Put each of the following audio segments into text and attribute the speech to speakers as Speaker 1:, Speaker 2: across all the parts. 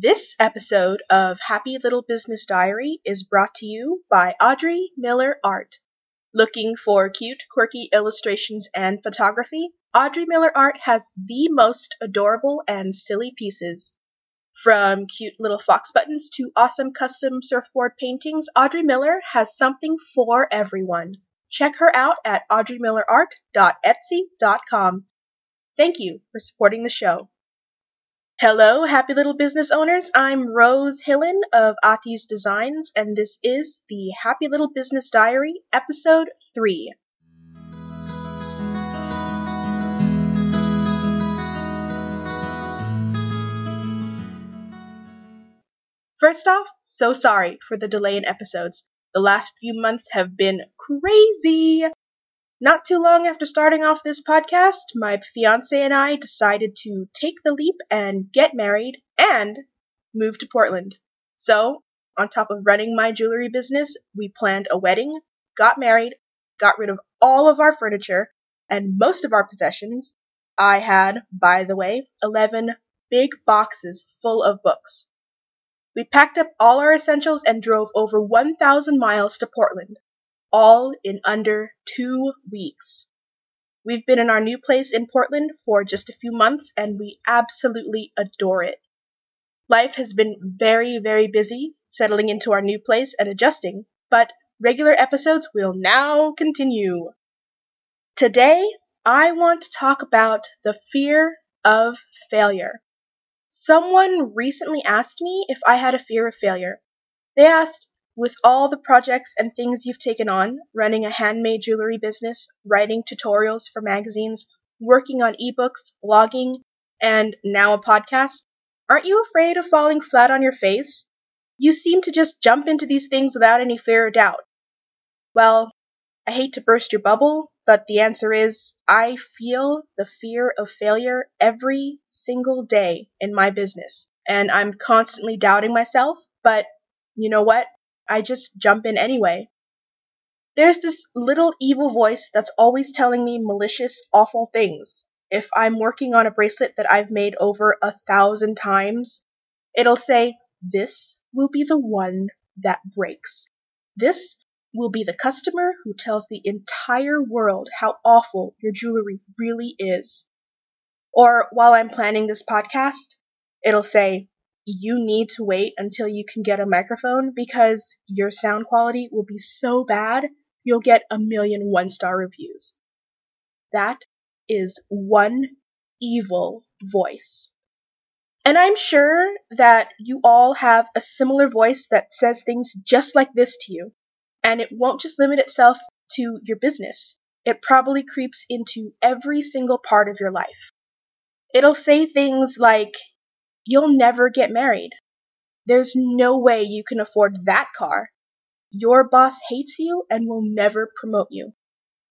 Speaker 1: This episode of Happy Little Business Diary is brought to you by Audrey Miller Art. Looking for cute, quirky illustrations and photography? Audrey Miller Art has the most adorable and silly pieces. From cute little fox buttons to awesome custom surfboard paintings, Audrey Miller has something for everyone. Check her out at audreymillerart.etsy.com. Thank you for supporting the show. Hello, happy little business owners. I'm Rose Hillen of Ahtees Designs, and this is the Happy Little Business Diary, Episode 3. First off, so sorry for the delay in episodes. The last few months have been crazy. Not too long after starting off this podcast, my fiance and I decided to take the leap and get married and move to Portland. So, on top of running my jewelry business, we planned a wedding, got married, got rid of all of our furniture and most of our possessions. I had, by the way, 11 big boxes full of books. We packed up all our essentials and drove over 1,000 miles to Portland all in under two weeks. We've been in our new place in Portland for just a few months and we absolutely adore it. Life has been very, very busy settling into our new place and adjusting, but regular episodes will now continue. Today, I want to talk about the fear of failure. Someone recently asked me if I had a fear of failure. They asked, with all the projects and things you've taken on, running a handmade jewelry business, writing tutorials for magazines, working on ebooks, blogging, and now a podcast, aren't you afraid of falling flat on your face? You seem to just jump into these things without any fear or doubt. Well, I hate to burst your bubble, but the answer is I feel the fear of failure every single day in my business. And I'm constantly doubting myself, but you know what? I just jump in anyway. There's this little evil voice that's always telling me malicious, awful things. If I'm working on a bracelet that I've made over a thousand times, it'll say, This will be the one that breaks. This will be the customer who tells the entire world how awful your jewelry really is. Or while I'm planning this podcast, it'll say, you need to wait until you can get a microphone because your sound quality will be so bad you'll get a million one star reviews. That is one evil voice. And I'm sure that you all have a similar voice that says things just like this to you. And it won't just limit itself to your business. It probably creeps into every single part of your life. It'll say things like, You'll never get married. There's no way you can afford that car. Your boss hates you and will never promote you.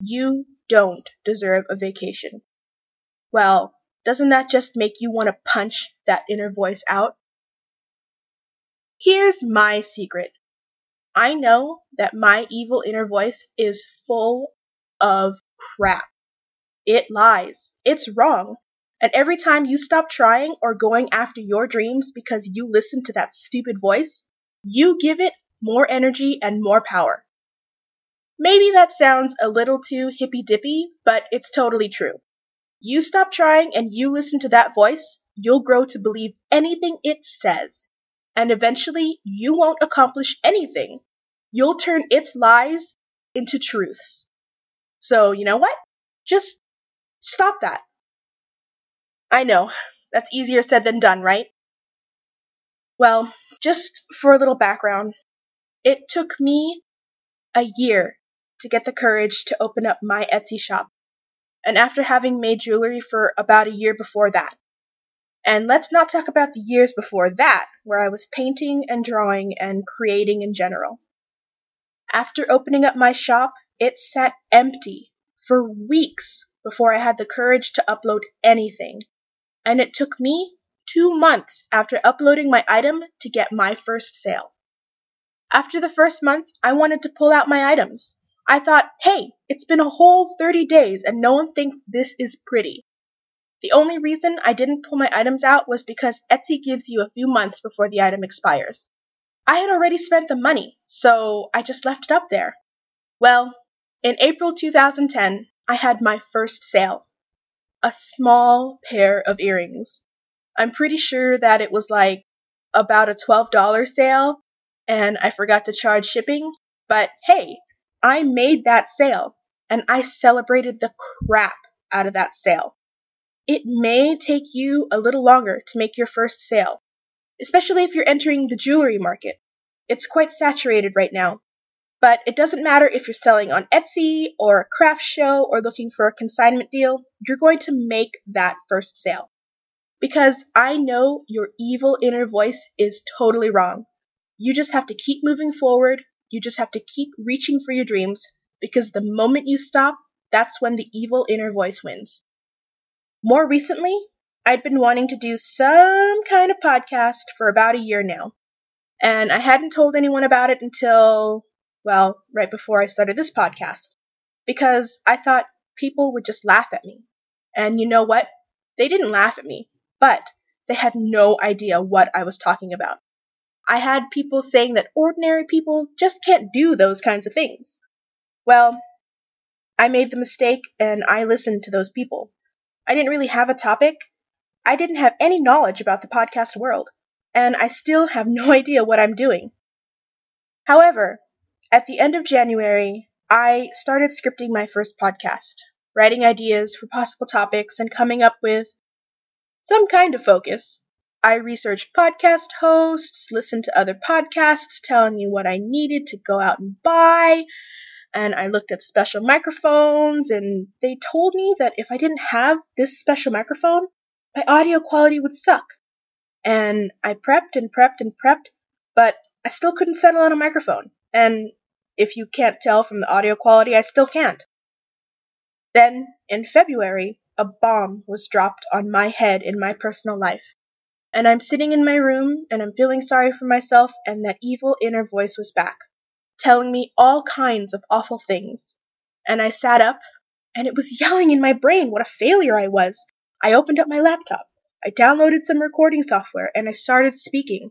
Speaker 1: You don't deserve a vacation. Well, doesn't that just make you want to punch that inner voice out? Here's my secret. I know that my evil inner voice is full of crap. It lies. It's wrong. And every time you stop trying or going after your dreams because you listen to that stupid voice, you give it more energy and more power. Maybe that sounds a little too hippy dippy, but it's totally true. You stop trying and you listen to that voice, you'll grow to believe anything it says. And eventually, you won't accomplish anything. You'll turn its lies into truths. So, you know what? Just stop that. I know. That's easier said than done, right? Well, just for a little background, it took me a year to get the courage to open up my Etsy shop, and after having made jewelry for about a year before that. And let's not talk about the years before that, where I was painting and drawing and creating in general. After opening up my shop, it sat empty for weeks before I had the courage to upload anything and it took me two months after uploading my item to get my first sale. After the first month, I wanted to pull out my items. I thought, hey, it's been a whole 30 days and no one thinks this is pretty. The only reason I didn't pull my items out was because Etsy gives you a few months before the item expires. I had already spent the money, so I just left it up there. Well, in April 2010, I had my first sale. A small pair of earrings. I'm pretty sure that it was like about a $12 sale, and I forgot to charge shipping, but hey, I made that sale, and I celebrated the crap out of that sale. It may take you a little longer to make your first sale, especially if you're entering the jewelry market. It's quite saturated right now. But it doesn't matter if you're selling on Etsy or a craft show or looking for a consignment deal, you're going to make that first sale. Because I know your evil inner voice is totally wrong. You just have to keep moving forward, you just have to keep reaching for your dreams, because the moment you stop, that's when the evil inner voice wins. More recently, I'd been wanting to do some kind of podcast for about a year now. And I hadn't told anyone about it until, well, right before I started this podcast. Because I thought people would just laugh at me. And you know what? They didn't laugh at me, but they had no idea what I was talking about. I had people saying that ordinary people just can't do those kinds of things. Well, I made the mistake and I listened to those people. I didn't really have a topic. I didn't have any knowledge about the podcast world, and I still have no idea what I'm doing. However, at the end of January, I started scripting my first podcast, writing ideas for possible topics and coming up with some kind of focus. I researched podcast hosts, listened to other podcasts telling me what I needed to go out and buy, and I looked at special microphones, and they told me that if I didn't have this special microphone, my audio quality would suck. And I prepped and prepped and prepped, but I still couldn't settle on a microphone. And if you can't tell from the audio quality, I still can't. Then, in February, a bomb was dropped on my head in my personal life. And I'm sitting in my room and I'm feeling sorry for myself, and that evil inner voice was back telling me all kinds of awful things. And I sat up, and it was yelling in my brain what a failure I was. I opened up my laptop. I downloaded some recording software, and I started speaking.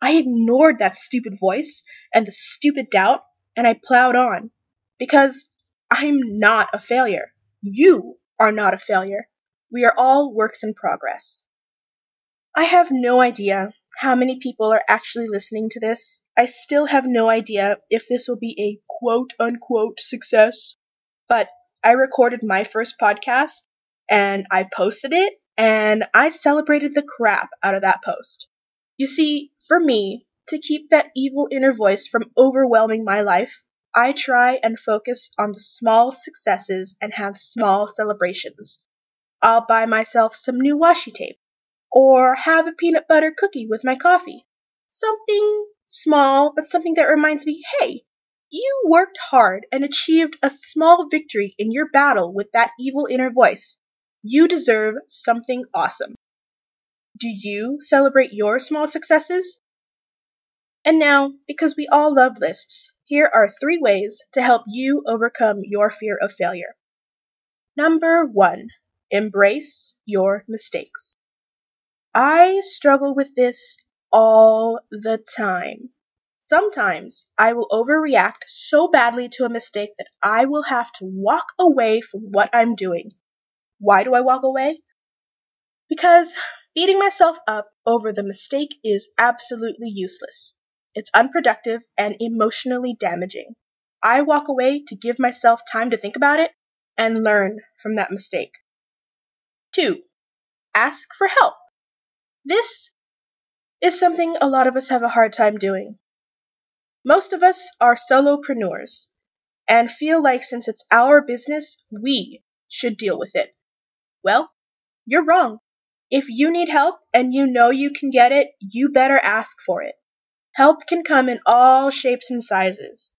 Speaker 1: I ignored that stupid voice and the stupid doubt, and I plowed on. Because I'm not a failure. You are not a failure. We are all works in progress. I have no idea how many people are actually listening to this. I still have no idea if this will be a quote unquote success, but I recorded my first podcast and I posted it and I celebrated the crap out of that post. You see, for me, to keep that evil inner voice from overwhelming my life, I try and focus on the small successes and have small celebrations. I'll buy myself some new washi tape or have a peanut butter cookie with my coffee. Something small, but something that reminds me hey, you worked hard and achieved a small victory in your battle with that evil inner voice. You deserve something awesome. Do you celebrate your small successes? And now, because we all love lists, here are three ways to help you overcome your fear of failure. Number one, embrace your mistakes. I struggle with this all the time. Sometimes I will overreact so badly to a mistake that I will have to walk away from what I'm doing. Why do I walk away? Because beating myself up over the mistake is absolutely useless. It's unproductive and emotionally damaging. I walk away to give myself time to think about it and learn from that mistake. 2. Ask for help. This is something a lot of us have a hard time doing. Most of us are solopreneurs and feel like since it's our business, we should deal with it. Well, you're wrong. If you need help and you know you can get it, you better ask for it. Help can come in all shapes and sizes.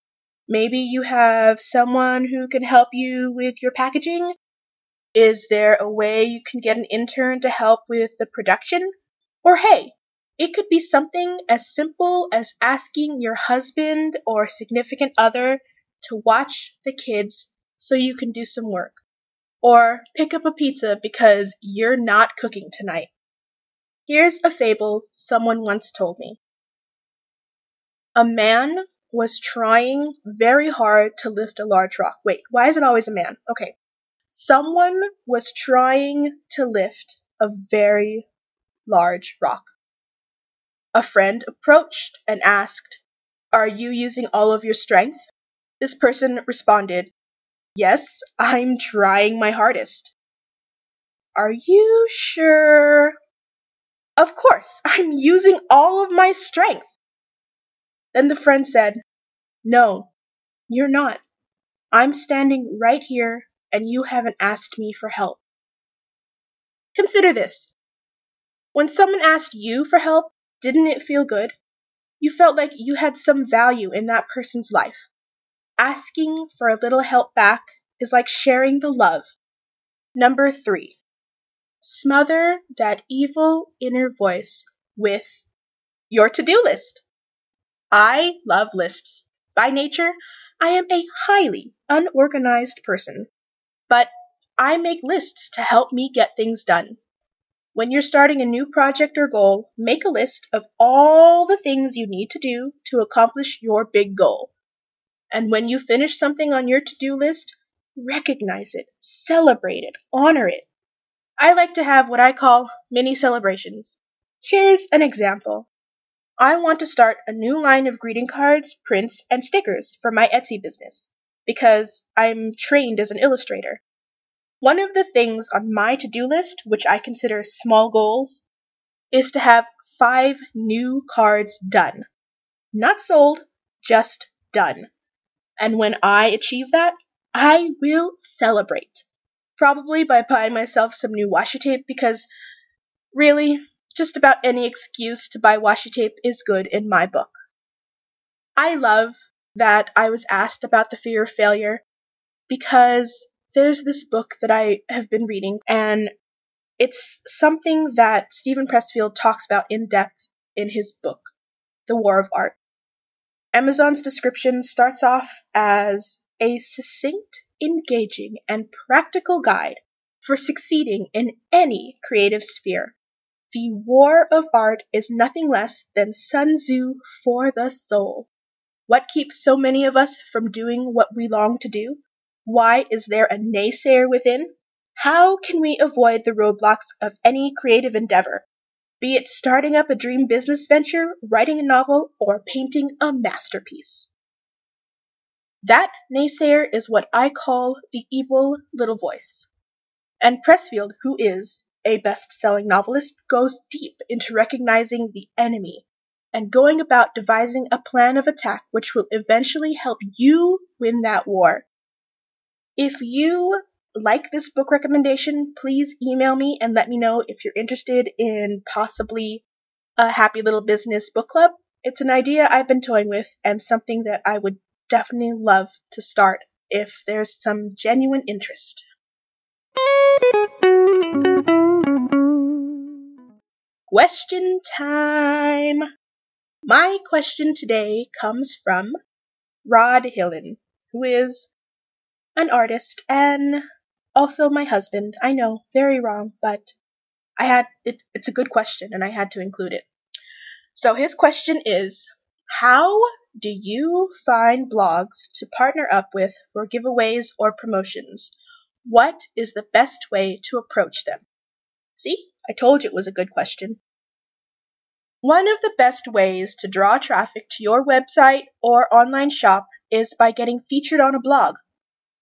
Speaker 1: Maybe you have someone who can help you with your packaging. Is there a way you can get an intern to help with the production? Or hey, it could be something as simple as asking your husband or significant other to watch the kids so you can do some work. or pick up a pizza because you're not cooking tonight. Here's a fable someone once told me. A man was trying very hard to lift a large rock. Wait, why is it always a man? Okay. Someone was trying to lift a very large rock. A friend approached and asked, Are you using all of your strength? This person responded, Yes, I'm trying my hardest. Are you sure? Of course, I'm using all of my strength. Then the friend said, No, you're not. I'm standing right here and you haven't asked me for help. Consider this. When someone asked you for help, didn't it feel good? You felt like you had some value in that person's life. Asking for a little help back is like sharing the love. Number three, smother that evil inner voice with your to do list. I love lists. By nature, I am a highly unorganized person, but I make lists to help me get things done. When you're starting a new project or goal, make a list of all the things you need to do to accomplish your big goal. And when you finish something on your to do list, recognize it, celebrate it, honor it. I like to have what I call mini celebrations. Here's an example. I want to start a new line of greeting cards, prints, and stickers for my Etsy business because I'm trained as an illustrator. One of the things on my to do list, which I consider small goals, is to have five new cards done. Not sold, just done. And when I achieve that, I will celebrate. Probably by buying myself some new washi tape because, really, just about any excuse to buy washi tape is good in my book. I love that I was asked about the fear of failure because there's this book that I have been reading, and it's something that Steven Pressfield talks about in depth in his book, The War of Art. Amazon's description starts off as a succinct, engaging, and practical guide for succeeding in any creative sphere. The war of art is nothing less than Sun Tzu for the soul. What keeps so many of us from doing what we long to do? Why is there a naysayer within? How can we avoid the roadblocks of any creative endeavor? Be it starting up a dream business venture, writing a novel, or painting a masterpiece. That naysayer is what I call the evil little voice. And Pressfield, who is, a best-selling novelist, goes deep into recognizing the enemy and going about devising a plan of attack which will eventually help you win that war. If you like this book recommendation, please email me and let me know if you're interested in possibly a Happy Little Business book club. It's an idea I've been toying with and something that I would definitely love to start if there's some genuine interest. Question time! My question today comes from Rod Hillen, who is an artist and also my husband. I know, very wrong, but I had it, it's a good question and I had to include it. So his question is How do you find blogs to partner up with for giveaways or promotions? What is the best way to approach them? See, I told you it was a good question. One of the best ways to draw traffic to your website or online shop is by getting featured on a blog.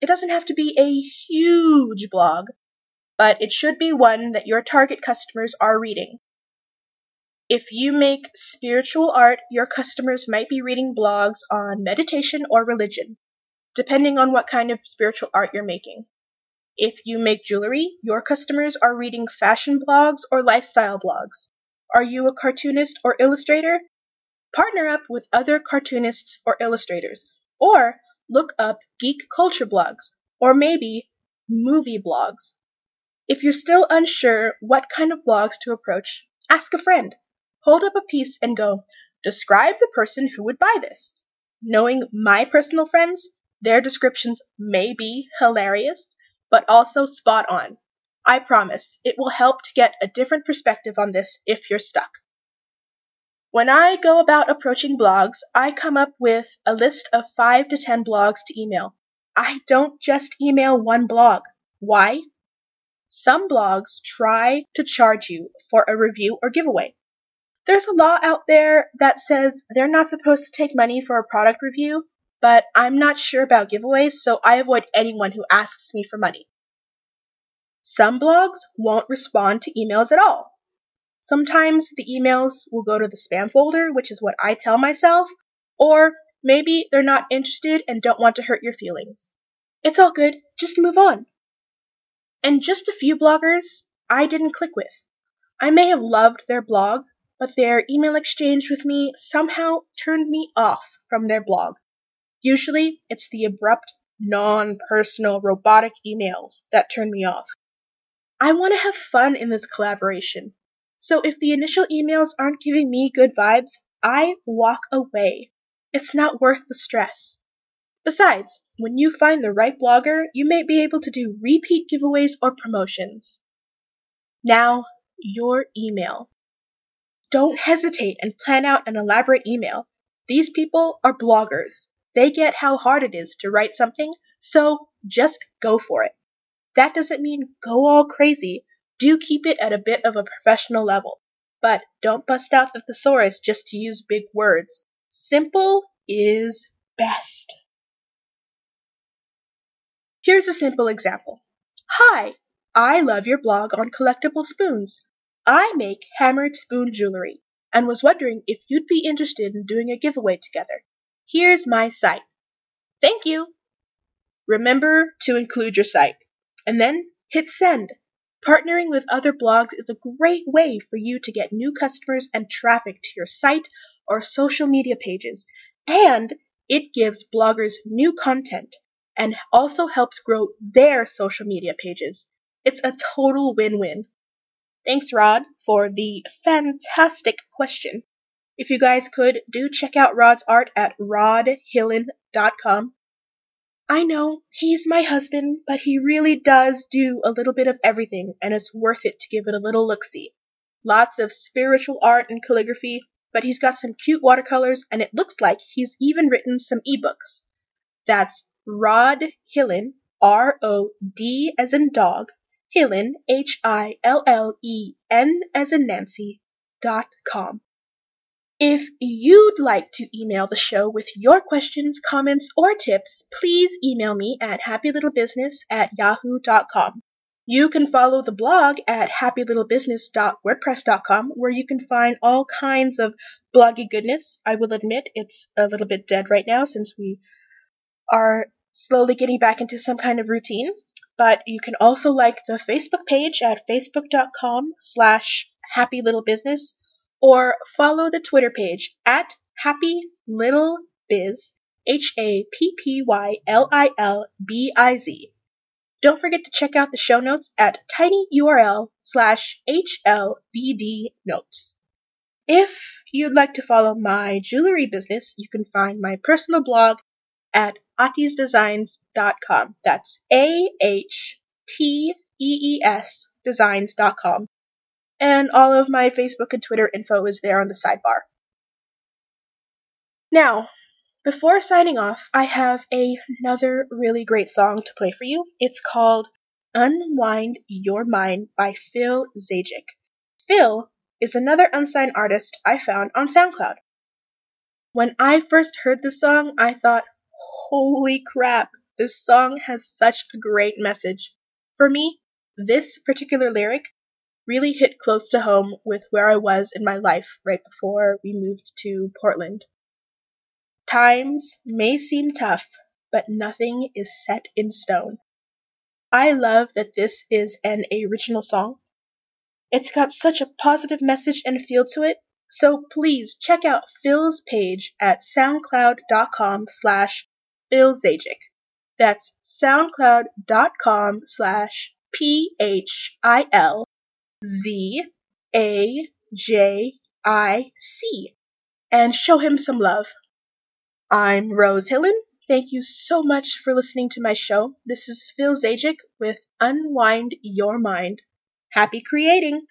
Speaker 1: It doesn't have to be a huge blog, but it should be one that your target customers are reading. If you make spiritual art, your customers might be reading blogs on meditation or religion, depending on what kind of spiritual art you're making. If you make jewelry, your customers are reading fashion blogs or lifestyle blogs. Are you a cartoonist or illustrator? Partner up with other cartoonists or illustrators, or look up geek culture blogs, or maybe movie blogs. If you're still unsure what kind of blogs to approach, ask a friend. Hold up a piece and go, describe the person who would buy this. Knowing my personal friends, their descriptions may be hilarious, but also spot on. I promise it will help to get a different perspective on this if you're stuck. When I go about approaching blogs, I come up with a list of 5 to 10 blogs to email. I don't just email one blog. Why? Some blogs try to charge you for a review or giveaway. There's a law out there that says they're not supposed to take money for a product review, but I'm not sure about giveaways, so I avoid anyone who asks me for money. Some blogs won't respond to emails at all. Sometimes the emails will go to the spam folder, which is what I tell myself, or maybe they're not interested and don't want to hurt your feelings. It's all good, just move on. And just a few bloggers I didn't click with. I may have loved their blog, but their email exchange with me somehow turned me off from their blog. Usually, it's the abrupt, non personal, robotic emails that turn me off. I want to have fun in this collaboration, so if the initial emails aren't giving me good vibes, I walk away. It's not worth the stress. Besides, when you find the right blogger, you may be able to do repeat giveaways or promotions. Now, your email. Don't hesitate and plan out an elaborate email. These people are bloggers. They get how hard it is to write something, so just go for it. That doesn't mean go all crazy, do keep it at a bit of a professional level, but don't bust out the thesaurus just to use big words. Simple is best. Here's a simple example. Hi, I love your blog on collectible spoons. I make hammered spoon jewelry and was wondering if you'd be interested in doing a giveaway together. Here's my site. Thank you. Remember to include your site and then hit send. Partnering with other blogs is a great way for you to get new customers and traffic to your site or social media pages, and it gives bloggers new content and also helps grow their social media pages. It's a total win win. Thanks, Rod, for the fantastic question. If you guys could, do check out Rod's art at rodhillen.com. I know he's my husband, but he really does do a little bit of everything, and it's worth it to give it a little look see. Lots of spiritual art and calligraphy, but he's got some cute watercolors, and it looks like he's even written some ebooks. That's Rod Hillen, R O D as in dog, Hillen, H I L L E N as in Nancy, dot com. If you'd like to email the show with your questions, comments, or tips, please email me at happylittlebusiness at yahoo.com. You can follow the blog at happylittlebusiness.wordpress.com where you can find all kinds of bloggy goodness. I will admit it's a little bit dead right now since we are slowly getting back into some kind of routine. But you can also like the Facebook page at facebook.com slash happylittlebusiness or follow the Twitter page at Happy Little Biz, H A P P Y L I L B I Z. Don't forget to check out the show notes at tinyurl slash HLBD notes. If you'd like to follow my jewelry business, you can find my personal blog at ahteesdesigns.com. That's A H T E E S designs.com and all of my Facebook and Twitter info is there on the sidebar. Now, before signing off, I have another really great song to play for you. It's called Unwind Your Mind by Phil Zajic. Phil is another unsigned artist I found on SoundCloud. When I first heard the song, I thought, holy crap, this song has such a great message. For me, this particular lyric really hit close to home with where I was in my life right before we moved to Portland. Times may seem tough, but nothing is set in stone. I love that this is an original song. It's got such a positive message and feel to it, so please check out Phil's page at soundcloud.com slash Phil Zajic. That's soundcloud.com slash P H I L Z A J I C and show him some love. I'm Rose Hillen, Thank you so much for listening to my show. This is Phil Zajic with Unwind Your Mind. Happy creating!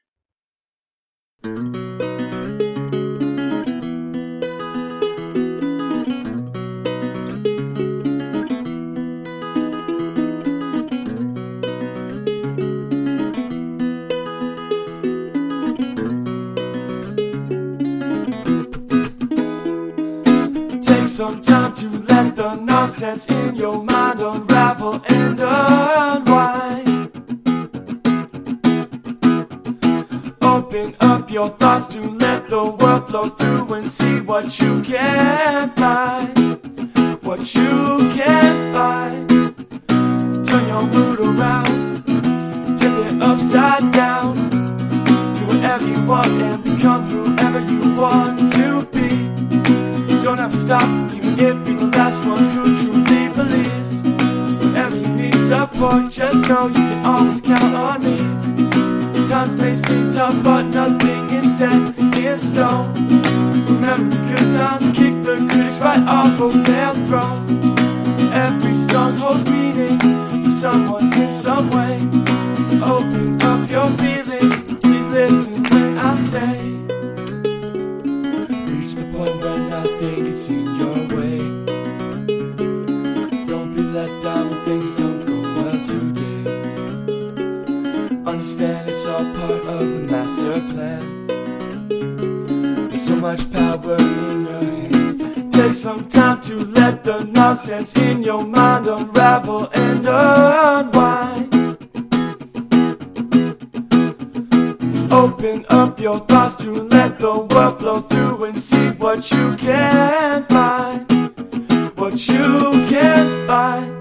Speaker 2: Some time to let the nonsense in your mind unravel and unwind. Open up your thoughts to let the world flow through and see what you can find. What you can find. Turn your mood around, flip it upside down. Do whatever you want and become whoever you want stop, even if you're the last one who truly believes. Whenever you need support, just know you can always count on me. Times may seem tough, but nothing is set in stone. Remember the good times, kick the critics right off of their throne. Every song holds meaning to someone in some way. Open up your feelings, all part of the master plan. There's so much power in your hands. Take some time to let the nonsense in your mind unravel and unwind. Open up your thoughts to let the world flow through and see what you can find. What you can find.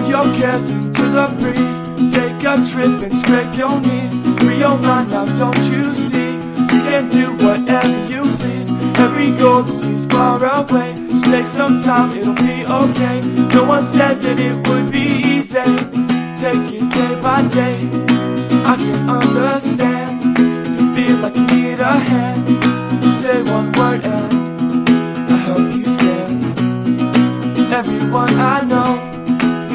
Speaker 2: Throw your cares into the breeze. Take a trip and scrape your knees. Free your mind now, don't you see? You can do whatever you please. Every goal that seems far away. Just take some time, it'll be okay. No one said that it would be easy. Take it day by day. I can understand. if You feel like you need a hand. You say one word and I help you stand. Everyone I know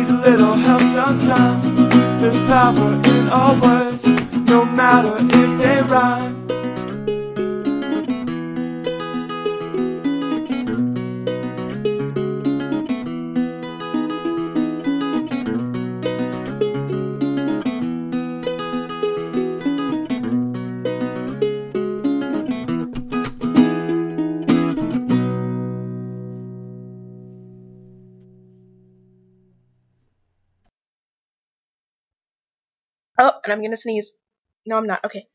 Speaker 2: a little help sometimes. There's power in all words, no matter if they rhyme.
Speaker 1: And I'm gonna sneeze. No, I'm not. Okay.